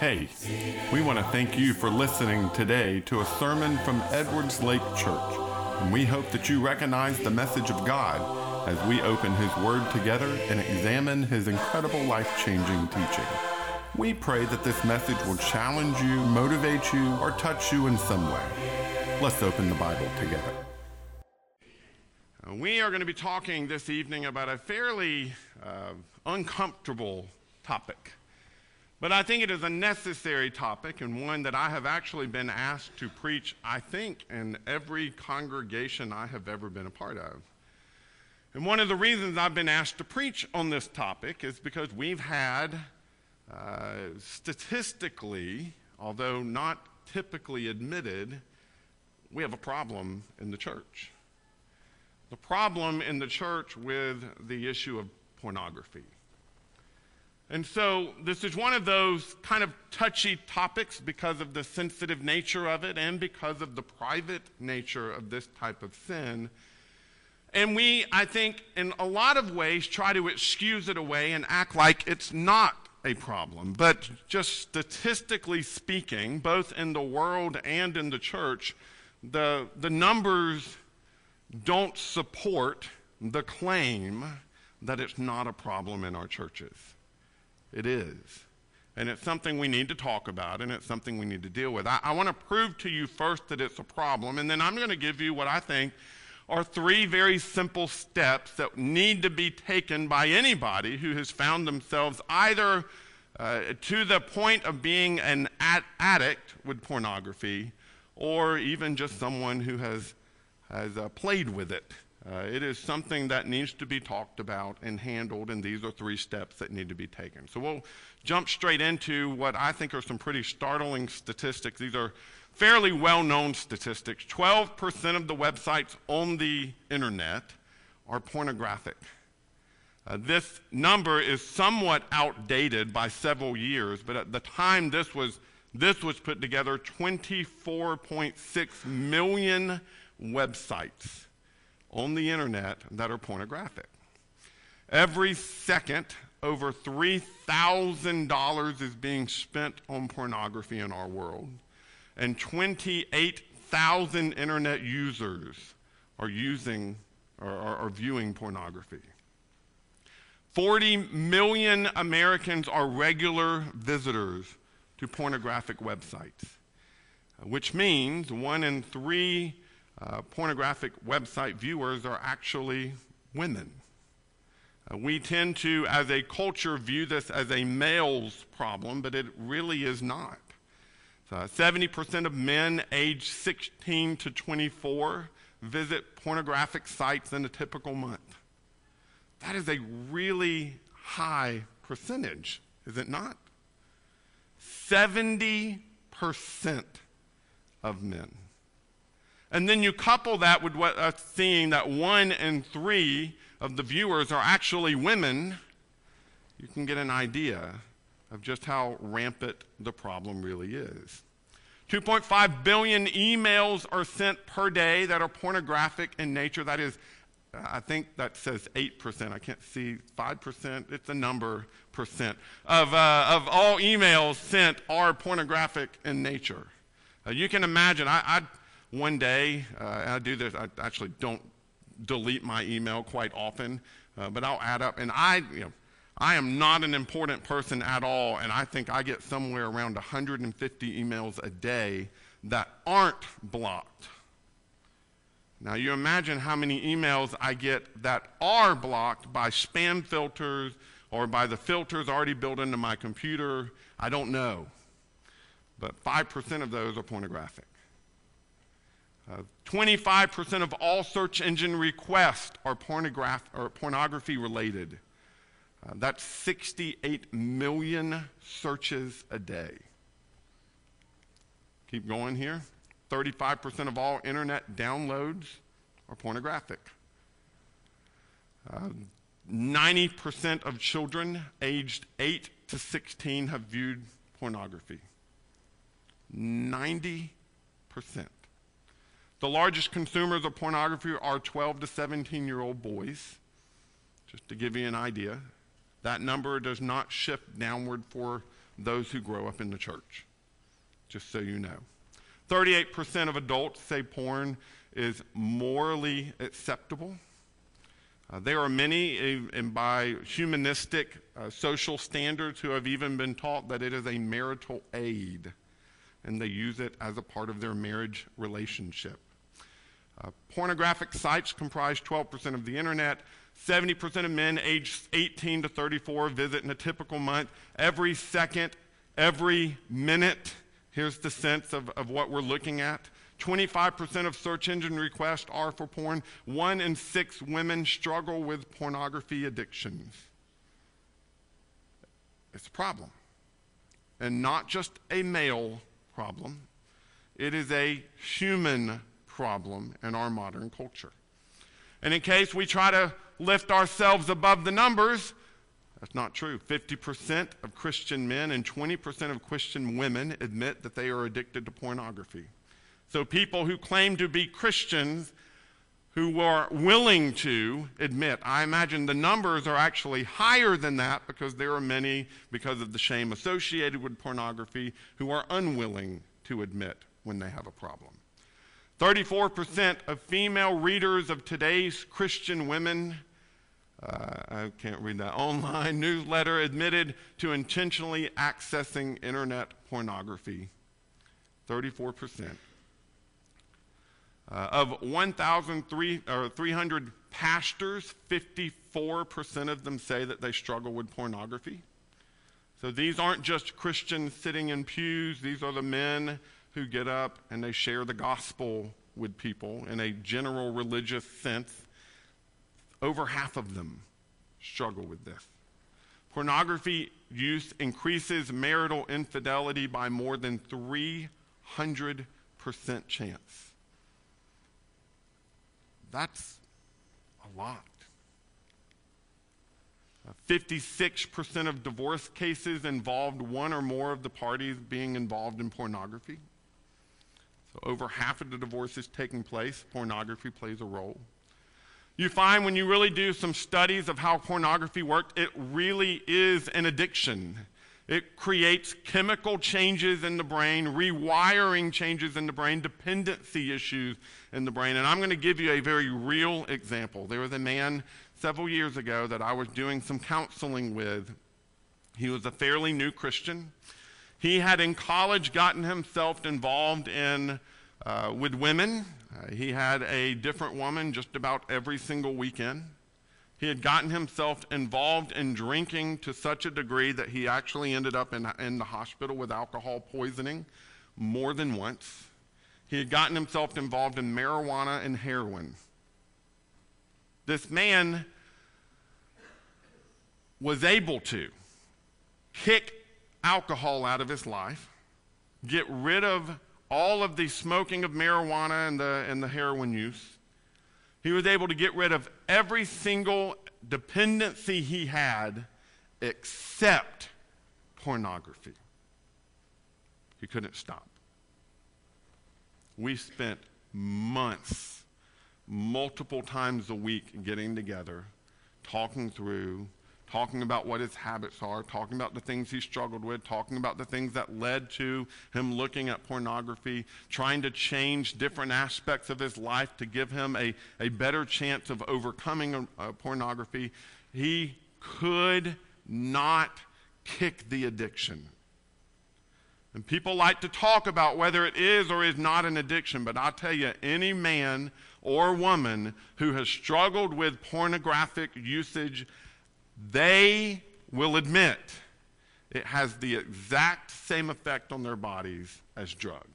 Hey, we want to thank you for listening today to a sermon from Edwards Lake Church, and we hope that you recognize the message of God as we open His Word together and examine His incredible life changing teaching. We pray that this message will challenge you, motivate you, or touch you in some way. Let's open the Bible together. We are going to be talking this evening about a fairly uh, uncomfortable topic. But I think it is a necessary topic and one that I have actually been asked to preach, I think, in every congregation I have ever been a part of. And one of the reasons I've been asked to preach on this topic is because we've had, uh, statistically, although not typically admitted, we have a problem in the church. The problem in the church with the issue of pornography. And so, this is one of those kind of touchy topics because of the sensitive nature of it and because of the private nature of this type of sin. And we, I think, in a lot of ways, try to excuse it away and act like it's not a problem. But just statistically speaking, both in the world and in the church, the, the numbers don't support the claim that it's not a problem in our churches. It is. And it's something we need to talk about, and it's something we need to deal with. I, I want to prove to you first that it's a problem, and then I'm going to give you what I think are three very simple steps that need to be taken by anybody who has found themselves either uh, to the point of being an ad- addict with pornography or even just someone who has, has uh, played with it uh, it is something that needs to be talked about and handled, and these are three steps that need to be taken. So we'll jump straight into what I think are some pretty startling statistics. These are fairly well known statistics. 12% of the websites on the internet are pornographic. Uh, this number is somewhat outdated by several years, but at the time this was, this was put together, 24.6 million websites on the internet that are pornographic. Every second, over $3,000 is being spent on pornography in our world, and 28,000 internet users are using or are, viewing pornography. 40 million Americans are regular visitors to pornographic websites, which means one in three uh, pornographic website viewers are actually women. Uh, we tend to, as a culture, view this as a male's problem, but it really is not. So 70% of men aged 16 to 24 visit pornographic sites in a typical month. That is a really high percentage, is it not? 70% of men. And then you couple that with what, uh, seeing that one in three of the viewers are actually women, you can get an idea of just how rampant the problem really is. 2.5 billion emails are sent per day that are pornographic in nature. That is, I think that says 8%. I can't see 5%. It's a number percent of, uh, of all emails sent are pornographic in nature. Uh, you can imagine, I, I one day, uh, I do this, I actually don't delete my email quite often, uh, but I'll add up, and I, you know, I am not an important person at all, and I think I get somewhere around 150 emails a day that aren't blocked. Now, you imagine how many emails I get that are blocked by spam filters or by the filters already built into my computer. I don't know. But 5% of those are pornographic. 25% of all search engine requests are pornograph- or pornography related. Uh, that's 68 million searches a day. Keep going here. 35% of all internet downloads are pornographic. Uh, 90% of children aged 8 to 16 have viewed pornography. 90%. The largest consumers of pornography are 12 to 17 year old boys, just to give you an idea. That number does not shift downward for those who grow up in the church, just so you know. 38% of adults say porn is morally acceptable. Uh, there are many, and by humanistic uh, social standards, who have even been taught that it is a marital aid, and they use it as a part of their marriage relationship. Uh, pornographic sites comprise 12% of the internet. 70% of men aged 18 to 34 visit in a typical month. Every second, every minute, here's the sense of, of what we're looking at. 25% of search engine requests are for porn. One in six women struggle with pornography addictions. It's a problem. And not just a male problem, it is a human problem in our modern culture. And in case we try to lift ourselves above the numbers, that's not true. 50% of Christian men and 20% of Christian women admit that they are addicted to pornography. So people who claim to be Christians who are willing to admit, I imagine the numbers are actually higher than that because there are many, because of the shame associated with pornography, who are unwilling to admit when they have a problem. 34% of female readers of today's Christian women, uh, I can't read that, online newsletter admitted to intentionally accessing internet pornography. 34%. Uh, of 1,300 pastors, 54% of them say that they struggle with pornography. So these aren't just Christians sitting in pews, these are the men who get up and they share the gospel with people in a general religious sense. Over half of them struggle with this. Pornography use increases marital infidelity by more than 300% chance. That's a lot. Uh, 56% of divorce cases involved one or more of the parties being involved in pornography. So over half of the divorces taking place, pornography plays a role. You find when you really do some studies of how pornography works, it really is an addiction. It creates chemical changes in the brain, rewiring changes in the brain, dependency issues in the brain. And I'm going to give you a very real example. There was a man several years ago that I was doing some counseling with. He was a fairly new Christian. He had in college gotten himself involved in uh, with women. Uh, he had a different woman just about every single weekend. He had gotten himself involved in drinking to such a degree that he actually ended up in, in the hospital with alcohol poisoning more than once. He had gotten himself involved in marijuana and heroin. This man was able to kick alcohol out of his life, get rid of all of the smoking of marijuana and the, and the heroin use. He was able to get rid of every single dependency he had except pornography. He couldn't stop. We spent months, multiple times a week, getting together, talking through talking about what his habits are, talking about the things he struggled with, talking about the things that led to him looking at pornography, trying to change different aspects of his life to give him a, a better chance of overcoming uh, pornography. He could not kick the addiction. And people like to talk about whether it is or is not an addiction, but I'll tell you, any man or woman who has struggled with pornographic usage they will admit it has the exact same effect on their bodies as drugs,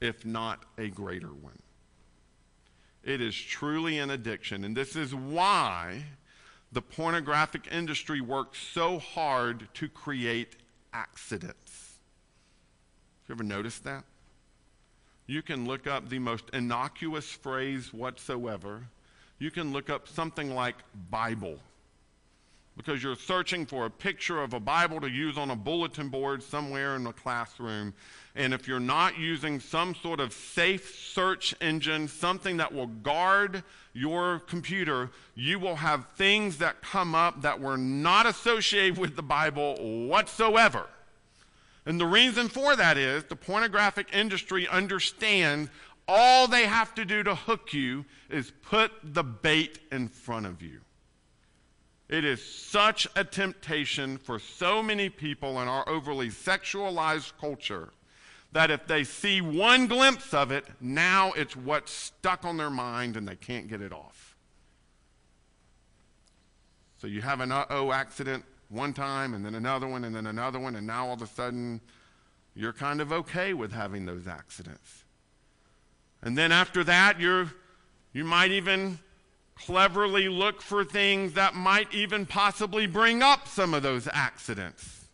if not a greater one. It is truly an addiction, and this is why the pornographic industry works so hard to create accidents. You ever noticed that? You can look up the most innocuous phrase whatsoever. You can look up something like Bible because you're searching for a picture of a Bible to use on a bulletin board somewhere in the classroom. And if you're not using some sort of safe search engine, something that will guard your computer, you will have things that come up that were not associated with the Bible whatsoever. And the reason for that is the pornographic industry understands all they have to do to hook you is put the bait in front of you. It is such a temptation for so many people in our overly sexualized culture that if they see one glimpse of it, now it's what's stuck on their mind and they can't get it off. So you have an uh oh accident one time and then another one and then another one, and now all of a sudden you're kind of okay with having those accidents. And then after that, you're, you might even cleverly look for things that might even possibly bring up some of those accidents.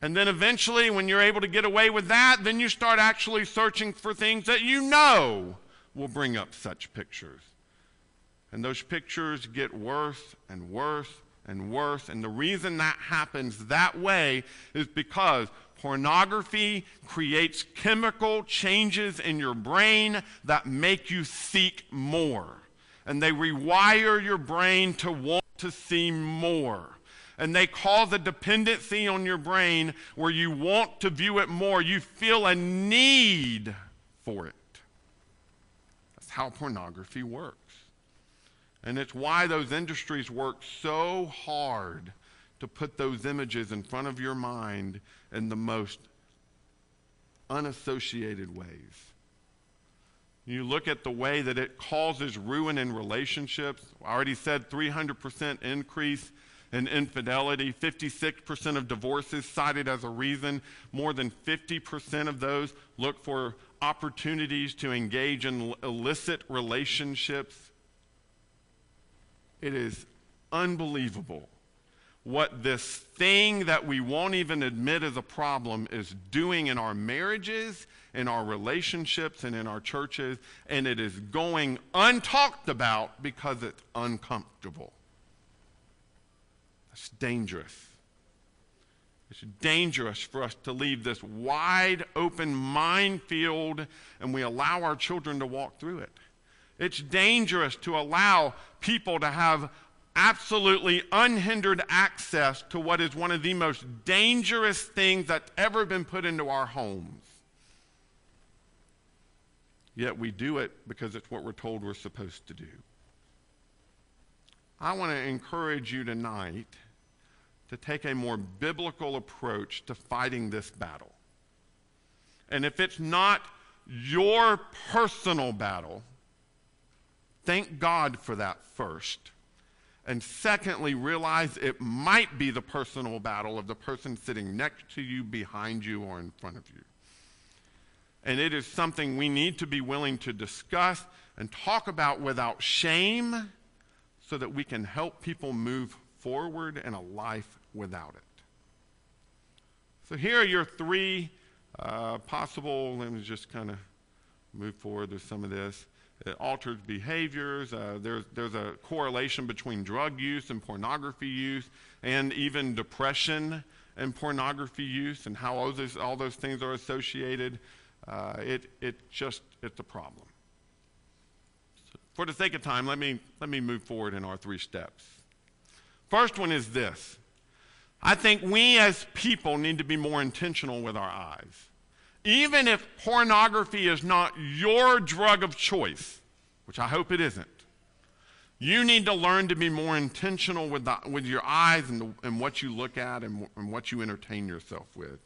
And then eventually, when you're able to get away with that, then you start actually searching for things that you know will bring up such pictures. And those pictures get worse and worse and worse. And the reason that happens that way is because pornography creates chemical changes in your brain that make you seek more and they rewire your brain to want to see more. And they cause a dependency on your brain where you want to view it more. You feel a need for it. That's how pornography works. And it's why those industries work so hard to put those images in front of your mind in the most unassociated ways. You look at the way that it causes ruin in relationships. I already said 300% increase in infidelity, 56% of divorces cited as a reason. More than 50% of those look for opportunities to engage in illicit relationships. It is unbelievable what this thing that we won't even admit as a problem is doing in our marriages, in our relationships, and in our churches, and it is going untalked about because it's uncomfortable. It's dangerous. It's dangerous for us to leave this wide open minefield and we allow our children to walk through it. It's dangerous to allow people to have absolutely unhindered access to what is one of the most dangerous things that's ever been put into our homes. Yet we do it because it's what we're told we're supposed to do. I want to encourage you tonight to take a more biblical approach to fighting this battle. And if it's not your personal battle, thank God for that first. And secondly, realize it might be the personal battle of the person sitting next to you, behind you, or in front of you. And it is something we need to be willing to discuss and talk about without shame so that we can help people move forward in a life without it. So here are your three uh, possible, let me just kind of move forward with some of this. It alters behaviors. Uh, there's, there's a correlation between drug use and pornography use, and even depression and pornography use, and how all those, all those things are associated. Uh, it, it just, it's a problem. So for the sake of time, let me, let me move forward in our three steps. First one is this I think we as people need to be more intentional with our eyes even if pornography is not your drug of choice, which I hope it isn't, you need to learn to be more intentional with, the, with your eyes and, the, and what you look at and, and what you entertain yourself with.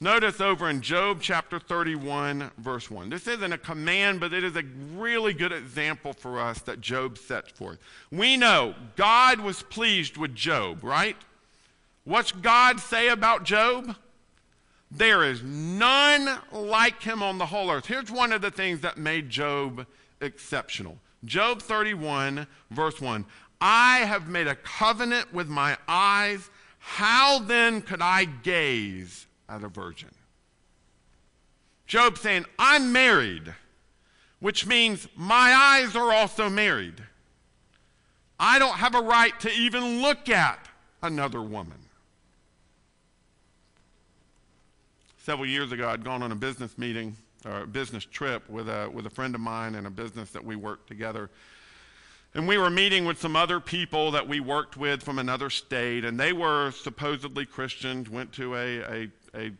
Notice over in Job chapter 31, verse 1. This isn't a command, but it is a really good example for us that Job sets forth. We know God was pleased with Job, right? What's God say about Job? There is none like him on the whole earth. Here's one of the things that made Job exceptional. Job 31, verse 1. I have made a covenant with my eyes. How then could I gaze at a virgin? Job saying, I'm married, which means my eyes are also married. I don't have a right to even look at another woman. Several years ago, I'd gone on a business meeting or a business trip with a, with a friend of mine and a business that we worked together. And we were meeting with some other people that we worked with from another state, and they were supposedly Christians, went to a, a, a, a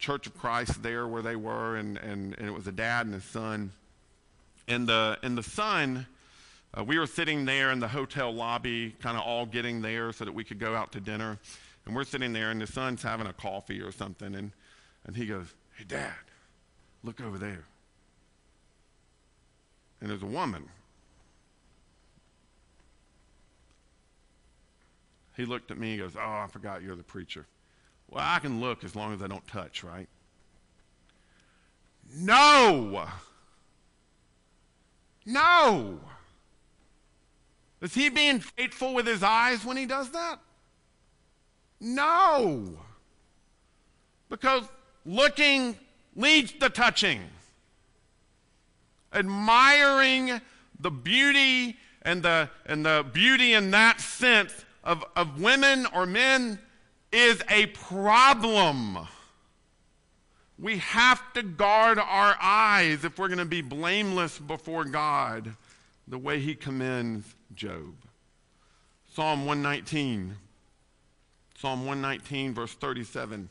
Church of Christ there where they were, and, and, and it was a dad and his son. And the, and the son, uh, we were sitting there in the hotel lobby, kind of all getting there so that we could go out to dinner. And we're sitting there, and the son's having a coffee or something, and, and he goes, Hey, Dad, look over there. And there's a woman He looked at me and goes, Oh, I forgot you're the preacher. Well, I can look as long as I don't touch, right? No! No! Is he being faithful with his eyes when he does that? No! Because looking leads to touching. Admiring the beauty and the, and the beauty in that sense of, of women or men is a problem. We have to guard our eyes if we're going to be blameless before God the way he commends Job. Psalm 119. Psalm 119, verse 37.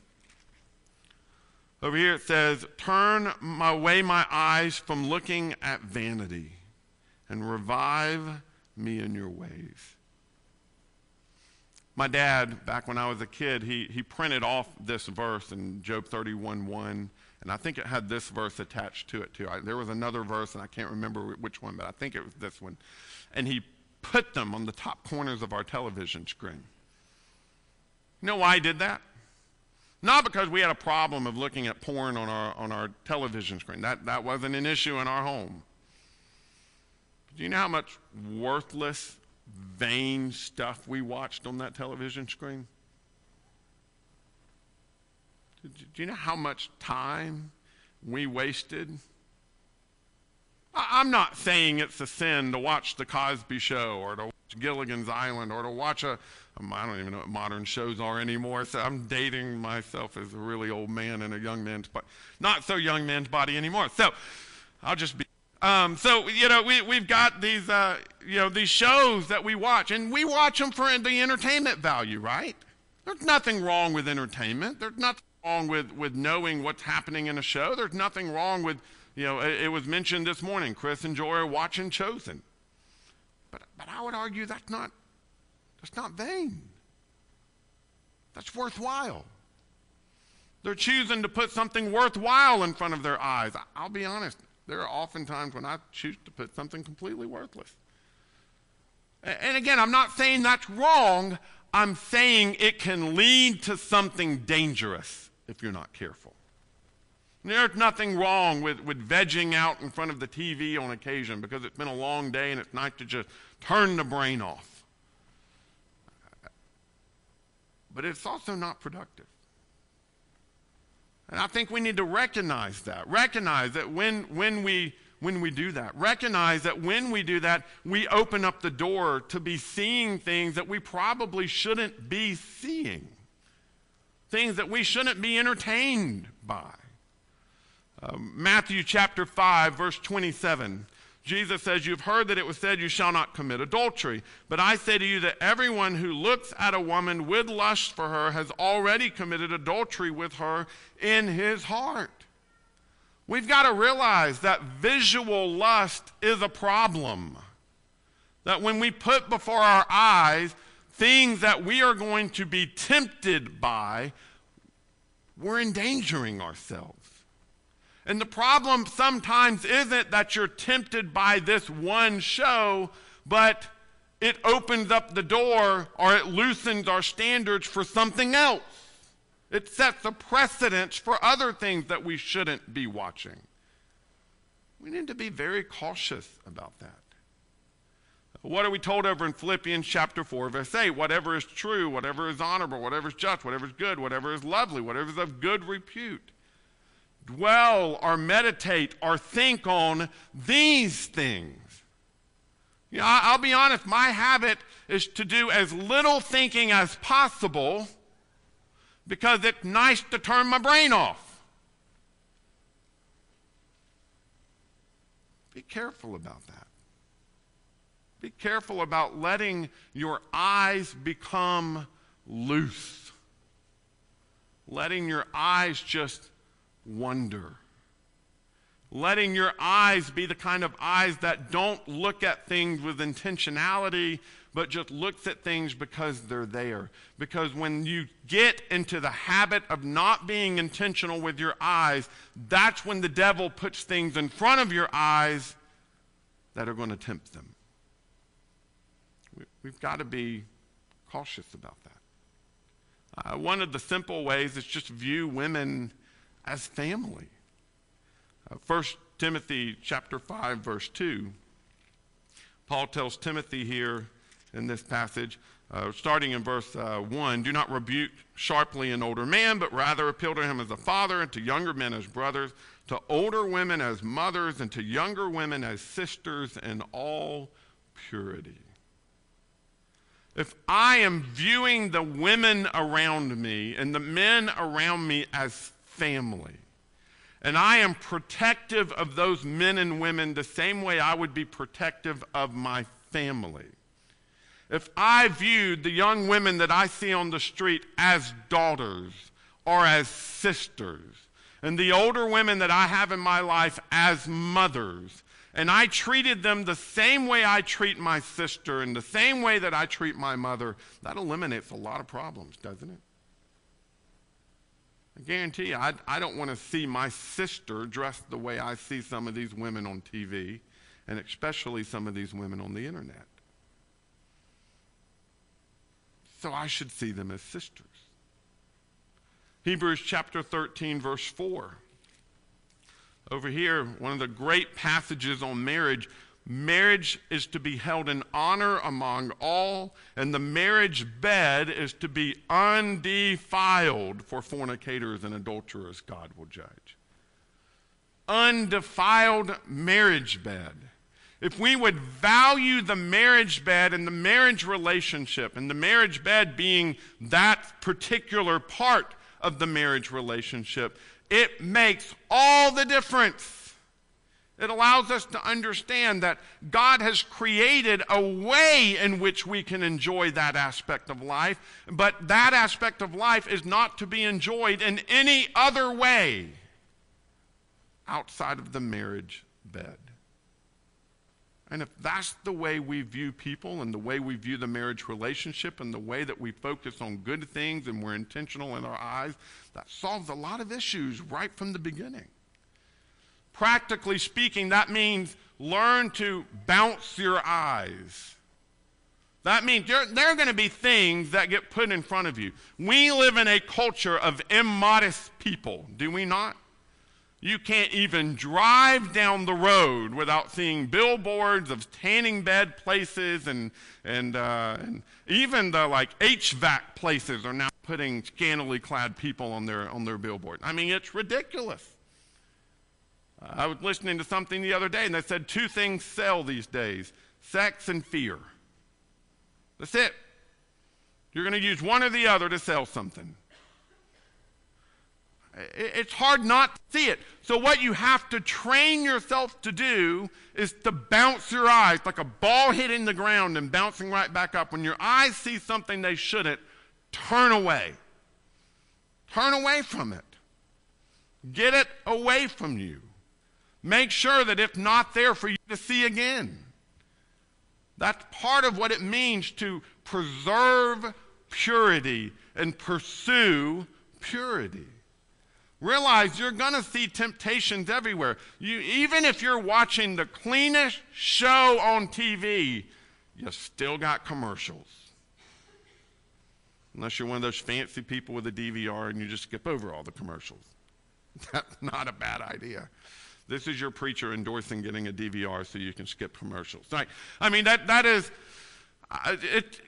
Over here it says, Turn away my eyes from looking at vanity and revive me in your ways. My dad, back when I was a kid, he, he printed off this verse in Job 31 1, and I think it had this verse attached to it too. I, there was another verse, and I can't remember which one, but I think it was this one. And he put them on the top corners of our television screen. You know why I did that? Not because we had a problem of looking at porn on our, on our television screen. That, that wasn't an issue in our home. But do you know how much worthless vain stuff we watched on that television screen? Do you know how much time we wasted? I'm not saying it's a sin to watch The Cosby Show or to watch Gilligan's Island or to watch a, I don't even know what modern shows are anymore. So I'm dating myself as a really old man in a young man's body. Not so young man's body anymore. So I'll just be um, so you know we we've got these uh, you know these shows that we watch, and we watch them for the entertainment value, right? There's nothing wrong with entertainment. There's nothing wrong with with knowing what's happening in a show. There's nothing wrong with you know it, it was mentioned this morning. Chris and Joy are watching Chosen, but but I would argue that's not that's not vain. That's worthwhile. They're choosing to put something worthwhile in front of their eyes. I'll be honest. There are often times when I choose to put something completely worthless. And again, I'm not saying that's wrong. I'm saying it can lead to something dangerous if you're not careful. There's nothing wrong with, with vegging out in front of the TV on occasion because it's been a long day and it's nice to just turn the brain off. But it's also not productive. And I think we need to recognize that. Recognize that when, when, we, when we do that, recognize that when we do that, we open up the door to be seeing things that we probably shouldn't be seeing, things that we shouldn't be entertained by. Um, Matthew chapter 5, verse 27 Jesus says, You've heard that it was said, You shall not commit adultery. But I say to you that everyone who looks at a woman with lust for her has already committed adultery with her in his heart. We've got to realize that visual lust is a problem. That when we put before our eyes things that we are going to be tempted by, we're endangering ourselves. And the problem sometimes isn't that you're tempted by this one show, but it opens up the door or it loosens our standards for something else. It sets a precedence for other things that we shouldn't be watching. We need to be very cautious about that. What are we told over in Philippians chapter 4, verse 8? Whatever is true, whatever is honorable, whatever is just, whatever is good, whatever is lovely, whatever is of good repute dwell or meditate or think on these things. You know, I'll be honest, my habit is to do as little thinking as possible because it's nice to turn my brain off. Be careful about that. Be careful about letting your eyes become loose, letting your eyes just wonder. Letting your eyes be the kind of eyes that don't look at things with intentionality but just looks at things because they're there. Because when you get into the habit of not being intentional with your eyes that's when the devil puts things in front of your eyes that are going to tempt them. We've got to be cautious about that. Uh, one of the simple ways is just view women as family uh, 1 Timothy chapter 5 verse 2. Paul tells Timothy here in this passage, uh, starting in verse uh, 1, do not rebuke sharply an older man, but rather appeal to him as a father, and to younger men as brothers, to older women as mothers, and to younger women as sisters in all purity. If I am viewing the women around me and the men around me as family, and I am protective of those men and women the same way I would be protective of my family. If I viewed the young women that I see on the street as daughters or as sisters, and the older women that I have in my life as mothers, and I treated them the same way I treat my sister and the same way that I treat my mother, that eliminates a lot of problems, doesn't it? I guarantee you, I, I don't want to see my sister dressed the way I see some of these women on TV, and especially some of these women on the internet. So I should see them as sisters. Hebrews chapter 13, verse 4. Over here, one of the great passages on marriage Marriage is to be held in honor among all, and the marriage bed is to be undefiled for fornicators and adulterers, God will judge. Undefiled marriage bed. If we would value the marriage bed and the marriage relationship, and the marriage bed being that particular part of the marriage relationship, it makes all the difference it allows us to understand that God has created a way in which we can enjoy that aspect of life, but that aspect of life is not to be enjoyed in any other way outside of the marriage bed. And if that's the way we view people and the way we view the marriage relationship and the way that we focus on good things and we're intentional in our eyes, that solves a lot of issues right from the beginning. Practically speaking, that means learn to bounce your eyes. That means there, there are going to be things that get put in front of you. We live in a culture of immodest people, do we not? You can't even drive down the road without seeing billboards of tanning bed places and, and, uh, and even the like HVAC places are now putting scantily clad people on their, on their billboard. I mean, it's ridiculous. Uh, I was listening to something the other day and they said two things sell these days sex and fear. That's it. You're going to use one or the other to sell something. It's hard not to see it. So, what you have to train yourself to do is to bounce your eyes like a ball hitting the ground and bouncing right back up. When your eyes see something they shouldn't, turn away. Turn away from it. Get it away from you. Make sure that if not there for you to see again. That's part of what it means to preserve purity and pursue purity. Realize you're going to see temptations everywhere. You, even if you're watching the cleanest show on TV, you still got commercials. Unless you're one of those fancy people with a DVR and you just skip over all the commercials. That's not a bad idea. This is your preacher endorsing getting a DVR so you can skip commercials. Like, I mean, that, that is, uh, it,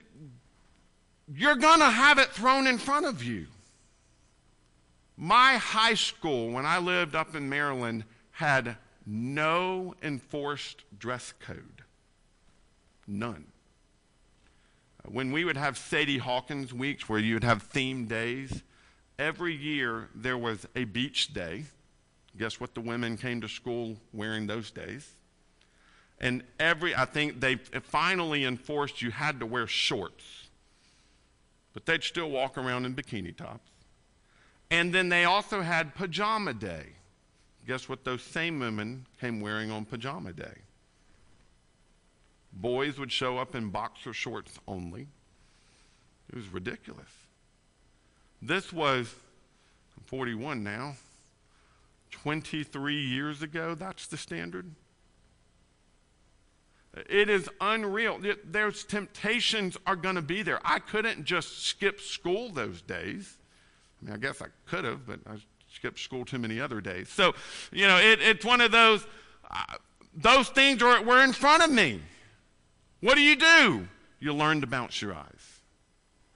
you're going to have it thrown in front of you. My high school, when I lived up in Maryland, had no enforced dress code. None. When we would have Sadie Hawkins weeks where you would have theme days, every year there was a beach day. Guess what the women came to school wearing those days? And every, I think they finally enforced you had to wear shorts. But they'd still walk around in bikini tops. And then they also had pajama day. Guess what those same women came wearing on pajama day? Boys would show up in boxer shorts only. It was ridiculous. This was, I'm 41 now, 23 years ago, that's the standard. It is unreal. There's temptations are going to be there. I couldn't just skip school those days. I mean, I guess I could have, but I skipped school too many other days. So, you know, it, it's one of those, uh, those things are, were in front of me. What do you do? You learn to bounce your eyes.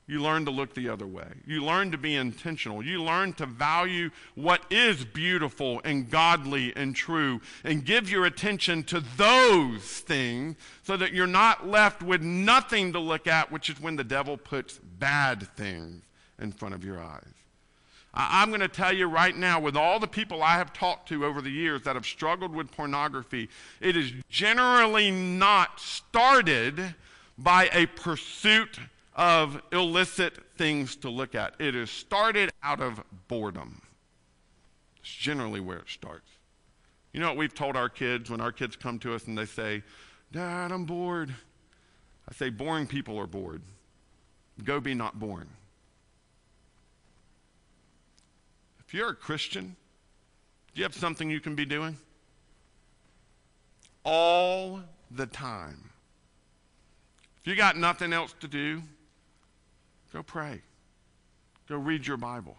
You learn to look the other way. You learn to be intentional. You learn to value what is beautiful and godly and true and give your attention to those things so that you're not left with nothing to look at, which is when the devil puts bad things in front of your eyes. I'm going to tell you right now, with all the people I have talked to over the years that have struggled with pornography, it is generally not started by a pursuit of illicit things to look at. It is started out of boredom. It's generally where it starts. You know what we've told our kids when our kids come to us and they say, Dad, I'm bored. I say, boring people are bored. Go be not born. If you're a Christian, do you have something you can be doing? All the time. If you got nothing else to do, Go pray. Go read your Bible.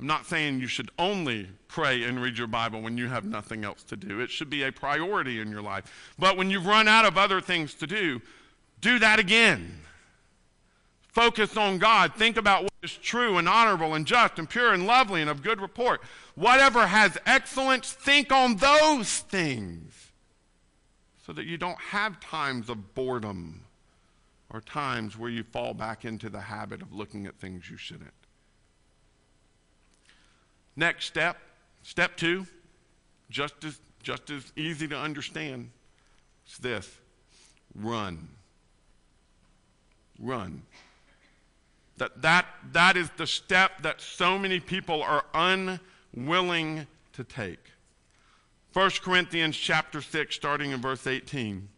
I'm not saying you should only pray and read your Bible when you have nothing else to do. It should be a priority in your life. But when you've run out of other things to do, do that again. Focus on God. Think about what is true and honorable and just and pure and lovely and of good report. Whatever has excellence, think on those things so that you don't have times of boredom are times where you fall back into the habit of looking at things you shouldn't. Next step, step two, just as, just as easy to understand, it's this run. Run. That, that, that is the step that so many people are unwilling to take. 1 Corinthians chapter 6, starting in verse 18.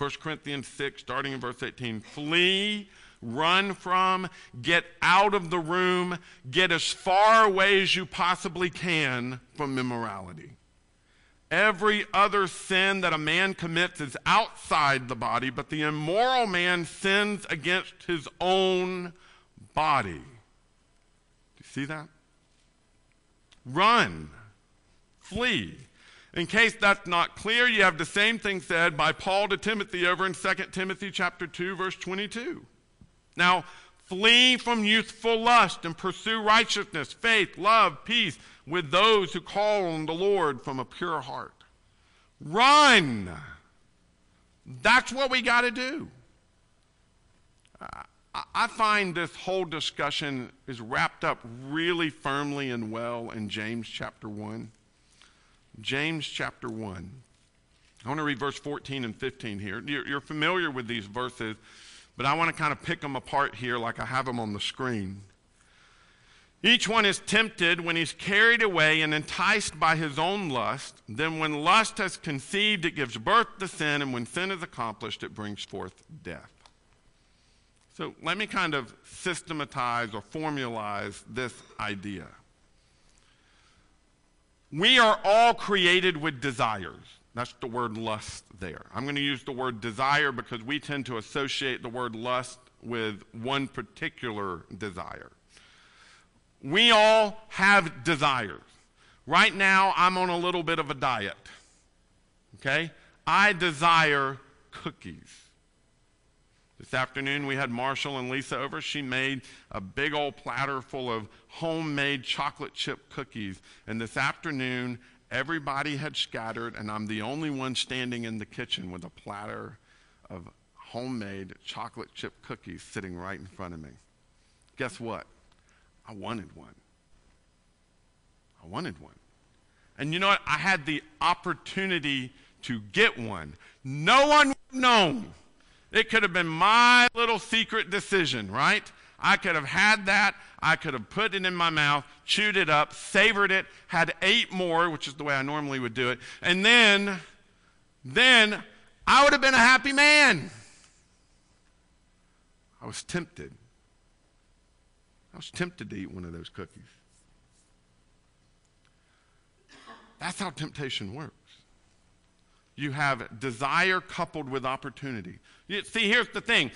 1 Corinthians 6, starting in verse 18. Flee, run from, get out of the room, get as far away as you possibly can from immorality. Every other sin that a man commits is outside the body, but the immoral man sins against his own body. Do you see that? Run, flee. In case that's not clear, you have the same thing said by Paul to Timothy over in 2 Timothy chapter 2 verse 22. Now, flee from youthful lust and pursue righteousness, faith, love, peace with those who call on the Lord from a pure heart. Run. That's what we got to do. I find this whole discussion is wrapped up really firmly and well in James chapter 1. James chapter 1. I want to read verse 14 and 15 here. You're, you're familiar with these verses, but I want to kind of pick them apart here like I have them on the screen. Each one is tempted when he's carried away and enticed by his own lust. Then, when lust has conceived, it gives birth to sin, and when sin is accomplished, it brings forth death. So, let me kind of systematize or formalize this idea. We are all created with desires. That's the word lust there. I'm going to use the word desire because we tend to associate the word lust with one particular desire. We all have desires. Right now, I'm on a little bit of a diet. Okay? I desire cookies. This afternoon we had Marshall and Lisa over. She made a big old platter full of homemade chocolate chip cookies. And this afternoon, Everybody had scattered, and I'm the only one standing in the kitchen with a platter of homemade chocolate chip cookies sitting right in front of me. Guess what? I wanted one. I wanted one. And you know what? I had the opportunity to get one. No one would have known. It could have been my little secret decision, right? I could have had that. I could have put it in my mouth, chewed it up, savored it, had eight more, which is the way I normally would do it. And then, then I would have been a happy man. I was tempted. I was tempted to eat one of those cookies. That's how temptation works. You have desire coupled with opportunity. You, see, here's the thing.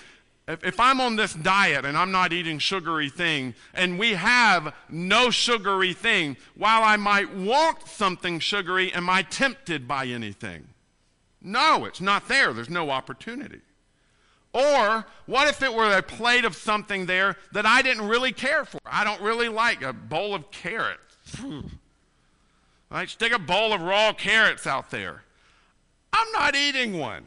If, if I'm on this diet and I'm not eating sugary thing, and we have no sugary thing, while I might want something sugary, am I tempted by anything? No, it's not there. There's no opportunity. Or what if it were a plate of something there that I didn't really care for? I don't really like a bowl of carrots. Right? Stick a bowl of raw carrots out there. I'm not eating one.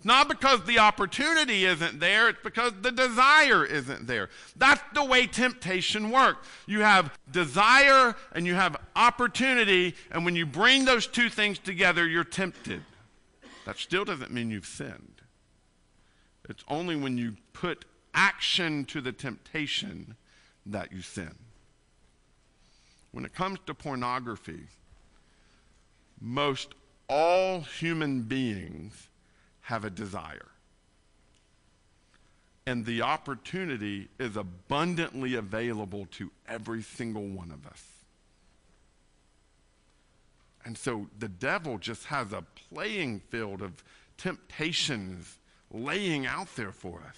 It's not because the opportunity isn't there, it's because the desire isn't there. That's the way temptation works. You have desire and you have opportunity, and when you bring those two things together, you're tempted. That still doesn't mean you've sinned. It's only when you put action to the temptation that you sin. When it comes to pornography, most all human beings have a desire. And the opportunity is abundantly available to every single one of us. And so the devil just has a playing field of temptations laying out there for us.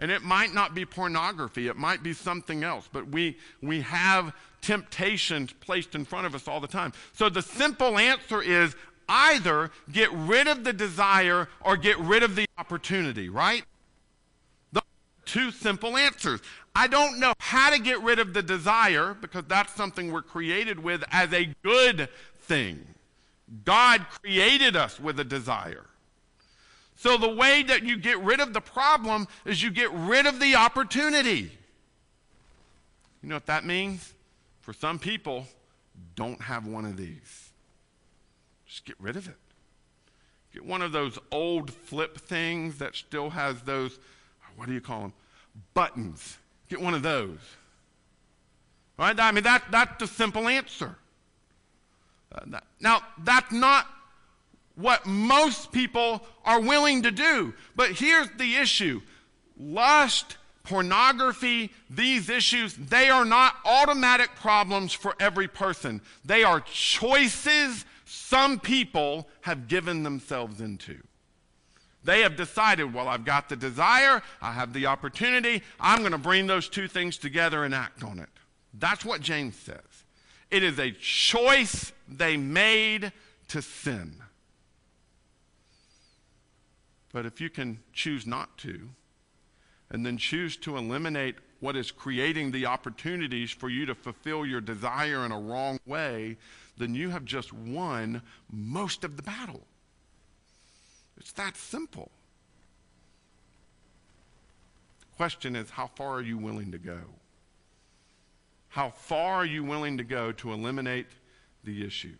And it might not be pornography, it might be something else, but we, we have temptations placed in front of us all the time. So the simple answer is either get rid of the desire or get rid of the opportunity, right? Two simple answers. I don't know how to get rid of the desire because that's something we're created with as a good thing. God created us with a desire. So the way that you get rid of the problem is you get rid of the opportunity. You know what that means? For some people, don't have one of these. Just get rid of it. Get one of those old flip things that still has those, what do you call them? Buttons. Get one of those. Right? I mean, that, that's the simple answer. Uh, that, now, that's not what most people are willing to do. But here's the issue lust, pornography, these issues, they are not automatic problems for every person. They are choices some people have given themselves into. They have decided, well, I've got the desire, I have the opportunity, I'm going to bring those two things together and act on it. That's what James says. It is a choice they made to sin. But if you can choose not to, and then choose to eliminate what is creating the opportunities for you to fulfill your desire in a wrong way, then you have just won most of the battle. It's that simple. Question is how far are you willing to go? How far are you willing to go to eliminate the issue?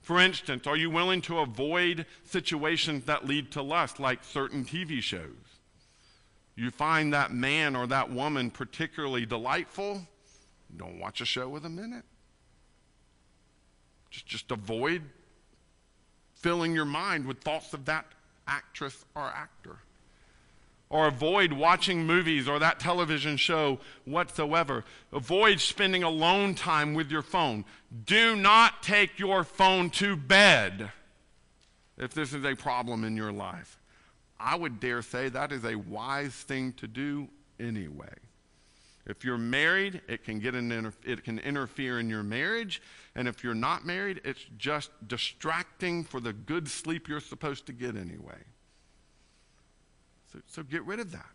For instance, are you willing to avoid situations that lead to lust, like certain TV shows? You find that man or that woman particularly delightful, don't watch a show with them in it. Just, just avoid filling your mind with thoughts of that actress or actor or avoid watching movies or that television show whatsoever. Avoid spending alone time with your phone. Do not take your phone to bed if this is a problem in your life. I would dare say that is a wise thing to do anyway. If you're married, it can, get an it can interfere in your marriage. And if you're not married, it's just distracting for the good sleep you're supposed to get anyway. So, so get rid of that.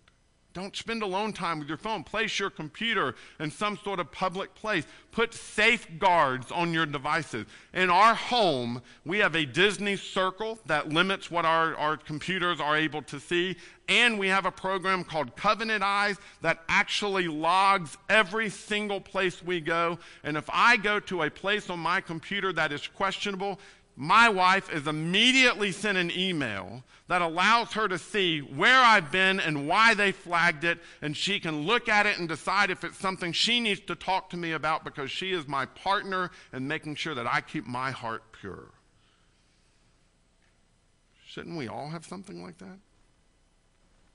Don't spend alone time with your phone. Place your computer in some sort of public place. Put safeguards on your devices. In our home, we have a Disney circle that limits what our, our computers are able to see. And we have a program called Covenant Eyes that actually logs every single place we go. And if I go to a place on my computer that is questionable, my wife is immediately sent an email that allows her to see where I've been and why they flagged it, and she can look at it and decide if it's something she needs to talk to me about because she is my partner in making sure that I keep my heart pure. Shouldn't we all have something like that?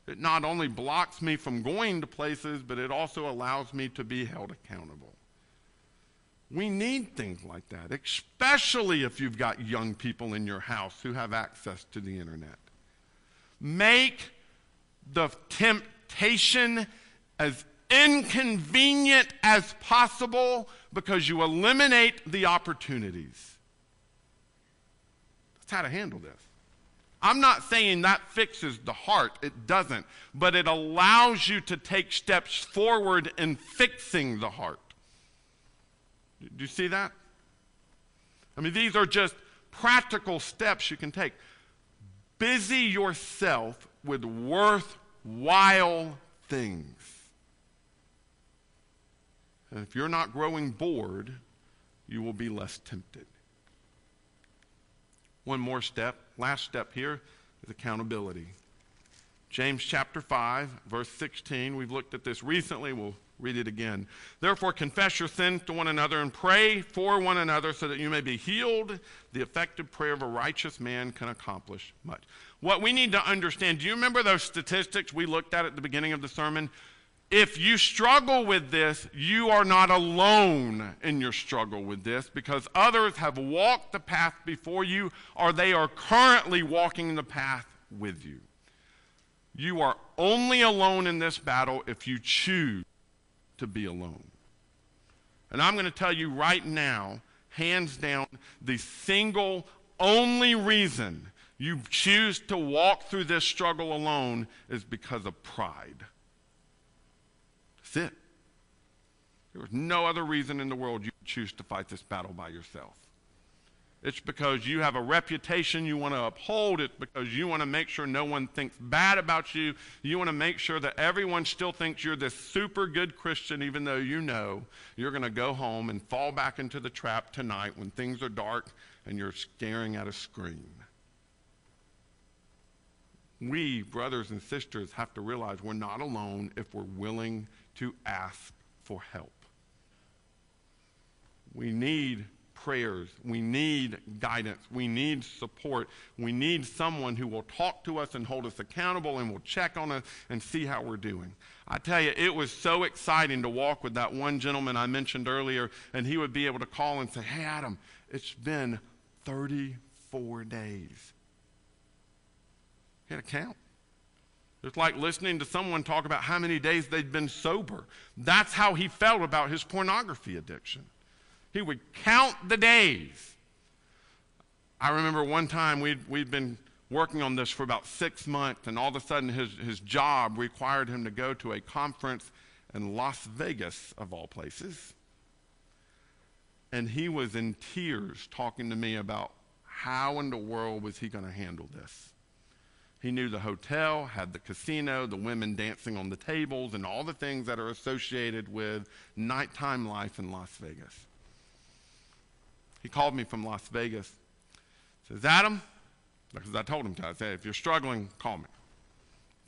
It not only blocks me from going to places, but it also allows me to be held accountable. We need things like that, especially if you've got young people in your house who have access to the internet. Make the temptation as inconvenient as possible because you eliminate the opportunities. That's how to handle this. I'm not saying that fixes the heart, it doesn't, but it allows you to take steps forward in fixing the heart. Do you see that? I mean, these are just practical steps you can take. Busy yourself with worthwhile things. And if you're not growing bored, you will be less tempted. One more step, last step here is accountability. James chapter 5, verse 16. We've looked at this recently. We'll read it again. Therefore, confess your sins to one another and pray for one another so that you may be healed. The effective prayer of a righteous man can accomplish much. What we need to understand do you remember those statistics we looked at at the beginning of the sermon? If you struggle with this, you are not alone in your struggle with this because others have walked the path before you or they are currently walking the path with you. You are only alone in this battle if you choose to be alone. And I'm going to tell you right now, hands down, the single only reason you choose to walk through this struggle alone is because of pride. That's it. There is no other reason in the world you choose to fight this battle by yourself. It's because you have a reputation you want to uphold. It's because you want to make sure no one thinks bad about you. You want to make sure that everyone still thinks you're this super good Christian, even though you know you're going to go home and fall back into the trap tonight when things are dark and you're staring at a screen. We, brothers and sisters, have to realize we're not alone if we're willing to ask for help. We need prayers. We need guidance. We need support. We need someone who will talk to us and hold us accountable and will check on us and see how we're doing. I tell you, it was so exciting to walk with that one gentleman I mentioned earlier, and he would be able to call and say, Hey, Adam, it's been 34 days. He had a count. It's like listening to someone talk about how many days they'd been sober. That's how he felt about his pornography addiction. He would count the days. I remember one time we'd, we'd been working on this for about six months, and all of a sudden his, his job required him to go to a conference in Las Vegas, of all places. And he was in tears talking to me about how in the world was he going to handle this. He knew the hotel, had the casino, the women dancing on the tables, and all the things that are associated with nighttime life in Las Vegas. He called me from Las Vegas. Says, Adam, because I told him to. I said, if you're struggling, call me.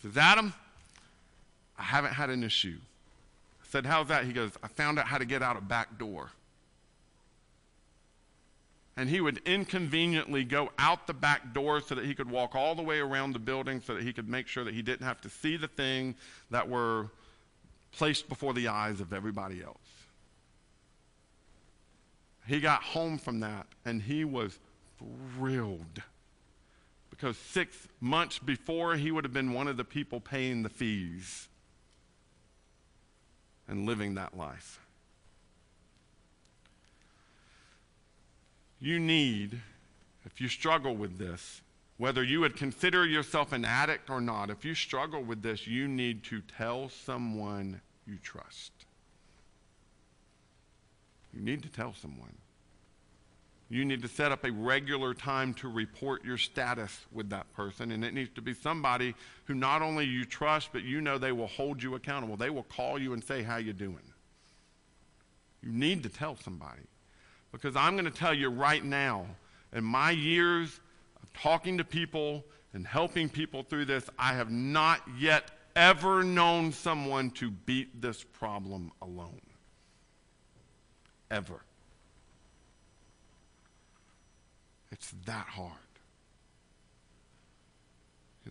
Says, Adam, I haven't had an issue. I said, how's that? He goes, I found out how to get out a back door. And he would inconveniently go out the back door so that he could walk all the way around the building so that he could make sure that he didn't have to see the thing that were placed before the eyes of everybody else. He got home from that and he was thrilled because six months before he would have been one of the people paying the fees and living that life. You need, if you struggle with this, Whether you would consider yourself an addict or not, if you struggle with this, you need to tell someone you trust. You need to tell someone. You need to set up a regular time to report your status with that person. And it needs to be somebody who not only you trust, but you know they will hold you accountable. They will call you and say, How you doing? You need to tell somebody. Because I'm going to tell you right now, in my years of talking to people and helping people through this, I have not yet ever known someone to beat this problem alone. Ever. It's that hard.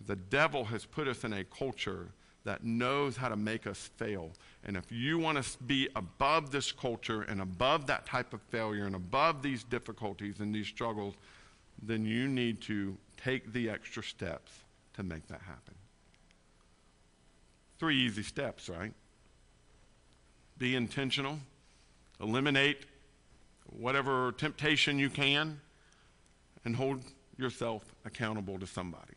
The devil has put us in a culture that knows how to make us fail. And if you want to be above this culture and above that type of failure and above these difficulties and these struggles, then you need to take the extra steps to make that happen. Three easy steps, right? Be intentional, eliminate whatever temptation you can, and hold yourself accountable to somebody.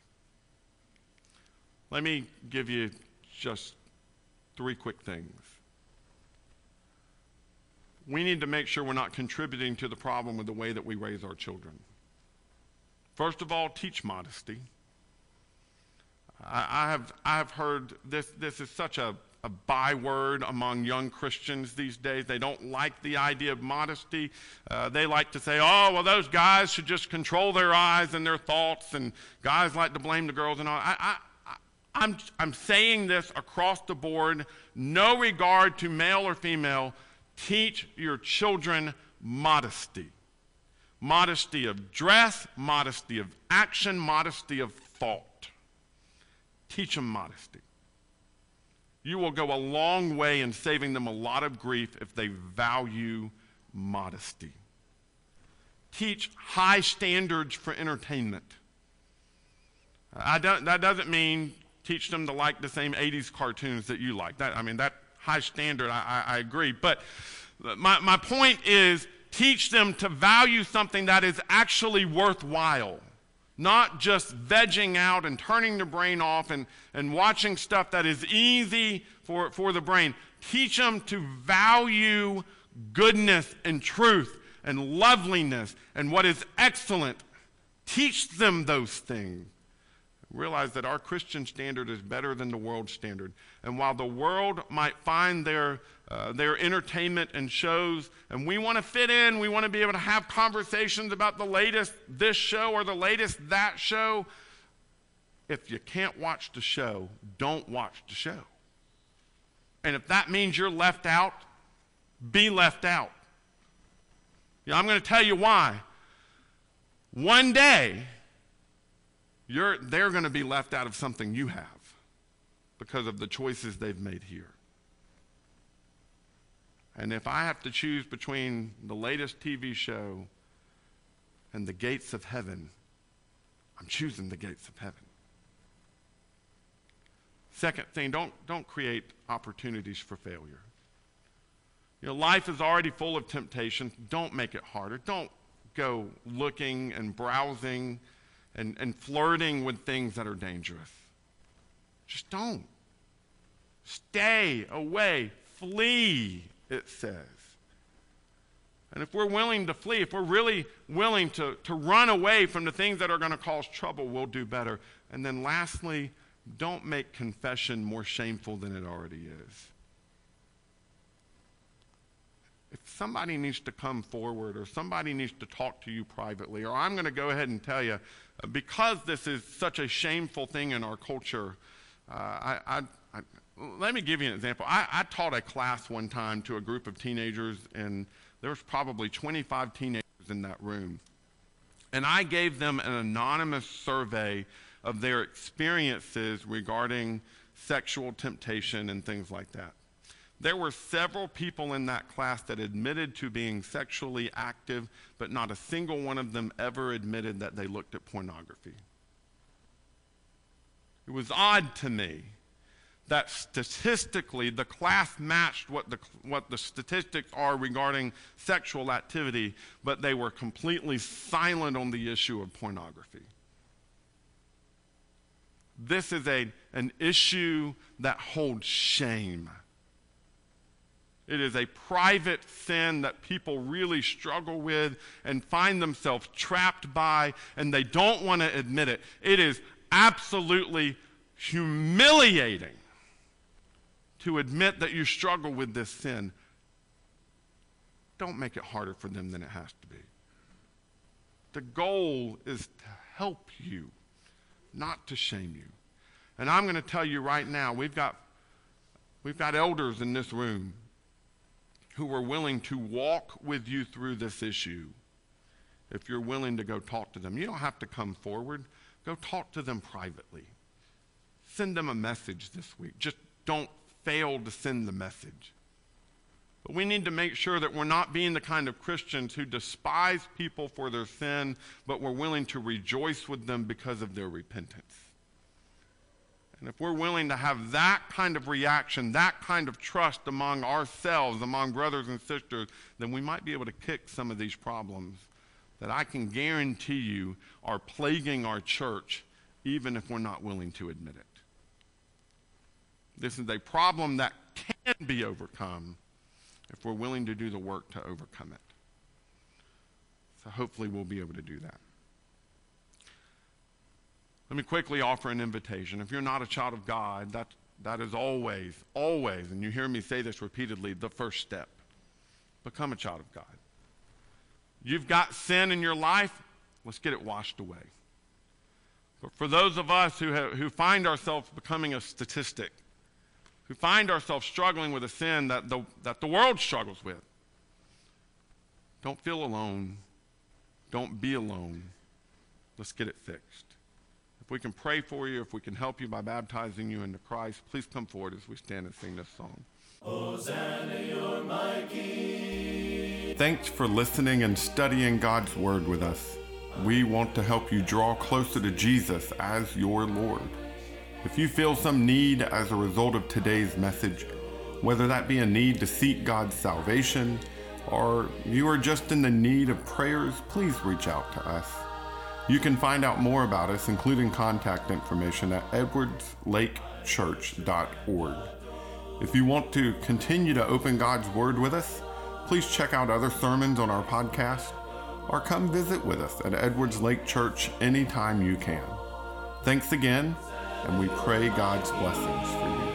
Let me give you just three quick things. We need to make sure we're not contributing to the problem with the way that we raise our children. First of all, teach modesty. I, I have, I have heard this, this is such a, a byword among young Christians these days. They don't like the idea of modesty. Uh, they like to say, oh, well, those guys should just control their eyes and their thoughts, and guys like to blame the girls and all. I, I, I'm, I'm saying this across the board, no regard to male or female. Teach your children modesty modesty of dress, modesty of action, modesty of thought. Teach them modesty. You will go a long way in saving them a lot of grief if they value modesty. Teach high standards for entertainment. I don't, that doesn't mean teach them to like the same 80s cartoons that you like. That, I mean, that high standard, I, I, I agree. But my, my point is teach them to value something that is actually worthwhile, not just vegging out and turning the brain off and, and watching stuff that is easy for, for the brain. Teach them to value goodness and truth and loveliness and what is excellent. Teach them those things realize that our Christian standard is better than the world standard. And while the world might find their, uh, their entertainment and shows, and we want to fit in, we want to be able to have conversations about the latest this show or the latest that show. If you can't watch the show, don't watch the show. And if that means you're left out, be left out. I'm going to tell you why. One day, you're, they're going to be left out of something you have because of the choices they've made here. And if I have to choose between the latest TV show and the gates of heaven, I'm choosing the gates of heaven. Second thing, don't, don't create opportunities for failure. You know, life is already full of temptations. Don't make it harder. Don't go looking and browsing and, and flirting with things that are dangerous. Just don't. Stay away. Flee, it says. And if we're willing to flee, if we're really willing to, to run away from the things that are going to cause trouble, we'll do better. And then lastly, don't make confession more shameful than it already is if somebody needs to come forward or somebody needs to talk to you privately, or I'm going to go ahead and tell you, uh, because this is such a shameful thing in our culture, uh, I, I, I, let me give you an example. I, taught a class one time to a group of teenagers, and there was probably 25 teenagers in that room. And I gave them an anonymous survey of their experiences regarding sexual temptation and things like that. There were several people in that class that admitted to being sexually active, but not a single one of them ever admitted that they looked at pornography. It was odd to me that statistically the class matched what the, what the statistics are regarding sexual activity, but they were completely silent on the issue of pornography. This is a, an issue that holds shame. It is a private sin that people really struggle with and find themselves trapped by, and they don't want to admit it. It is absolutely humiliating to admit that you struggle with this sin. Don't make it harder for them than it has to be. The goal is to help you, not to shame you. And I'm going to tell you right now, we've got, we've got elders in this room who are willing to walk with you through this issue if you're willing to go talk to them. You don't have to come forward, go talk to them privately. Send them a message this week. Just don't fail to send the message. But we need to make sure that we're not being the kind of Christians who despise people for their sin, but we're willing to rejoice with them because of their repentance. And if we're willing to have that kind of reaction, that kind of trust among ourselves, among brothers and sisters, then we might be able to kick some of these problems that I can guarantee you are plaguing our church, even if we're not willing to admit it. This is a problem that can be overcome if we're willing to do the work to overcome it. So hopefully we'll be able to do that. Let me quickly offer an invitation. If you're not a child of God, that, that is always, always, and you hear me say this repeatedly, the first step. Become a child of God. You've got sin in your life, let's get it washed away. But for those of us who, have, who find ourselves becoming a statistic, who find ourselves struggling with a sin that the, that the world struggles with, don't feel alone. Don't be alone. Let's get it fixed. If we can pray for you, if we can help you by baptizing you into Christ, please come forward as we stand and sing this song. Hosanna, you're my King. Thanks for listening and studying God's Word with us. We want to help you draw closer to Jesus as your Lord. If you feel some need as a result of today's message, whether that be a need to seek God's salvation, or you are just in the need of prayers, please reach out to us. You can find out more about us, including contact information, at edwardslakechurch.org. If you want to continue to open God's Word with us, please check out other sermons on our podcast or come visit with us at Edwards Lake Church anytime you can. Thanks again, and we pray God's blessings for you.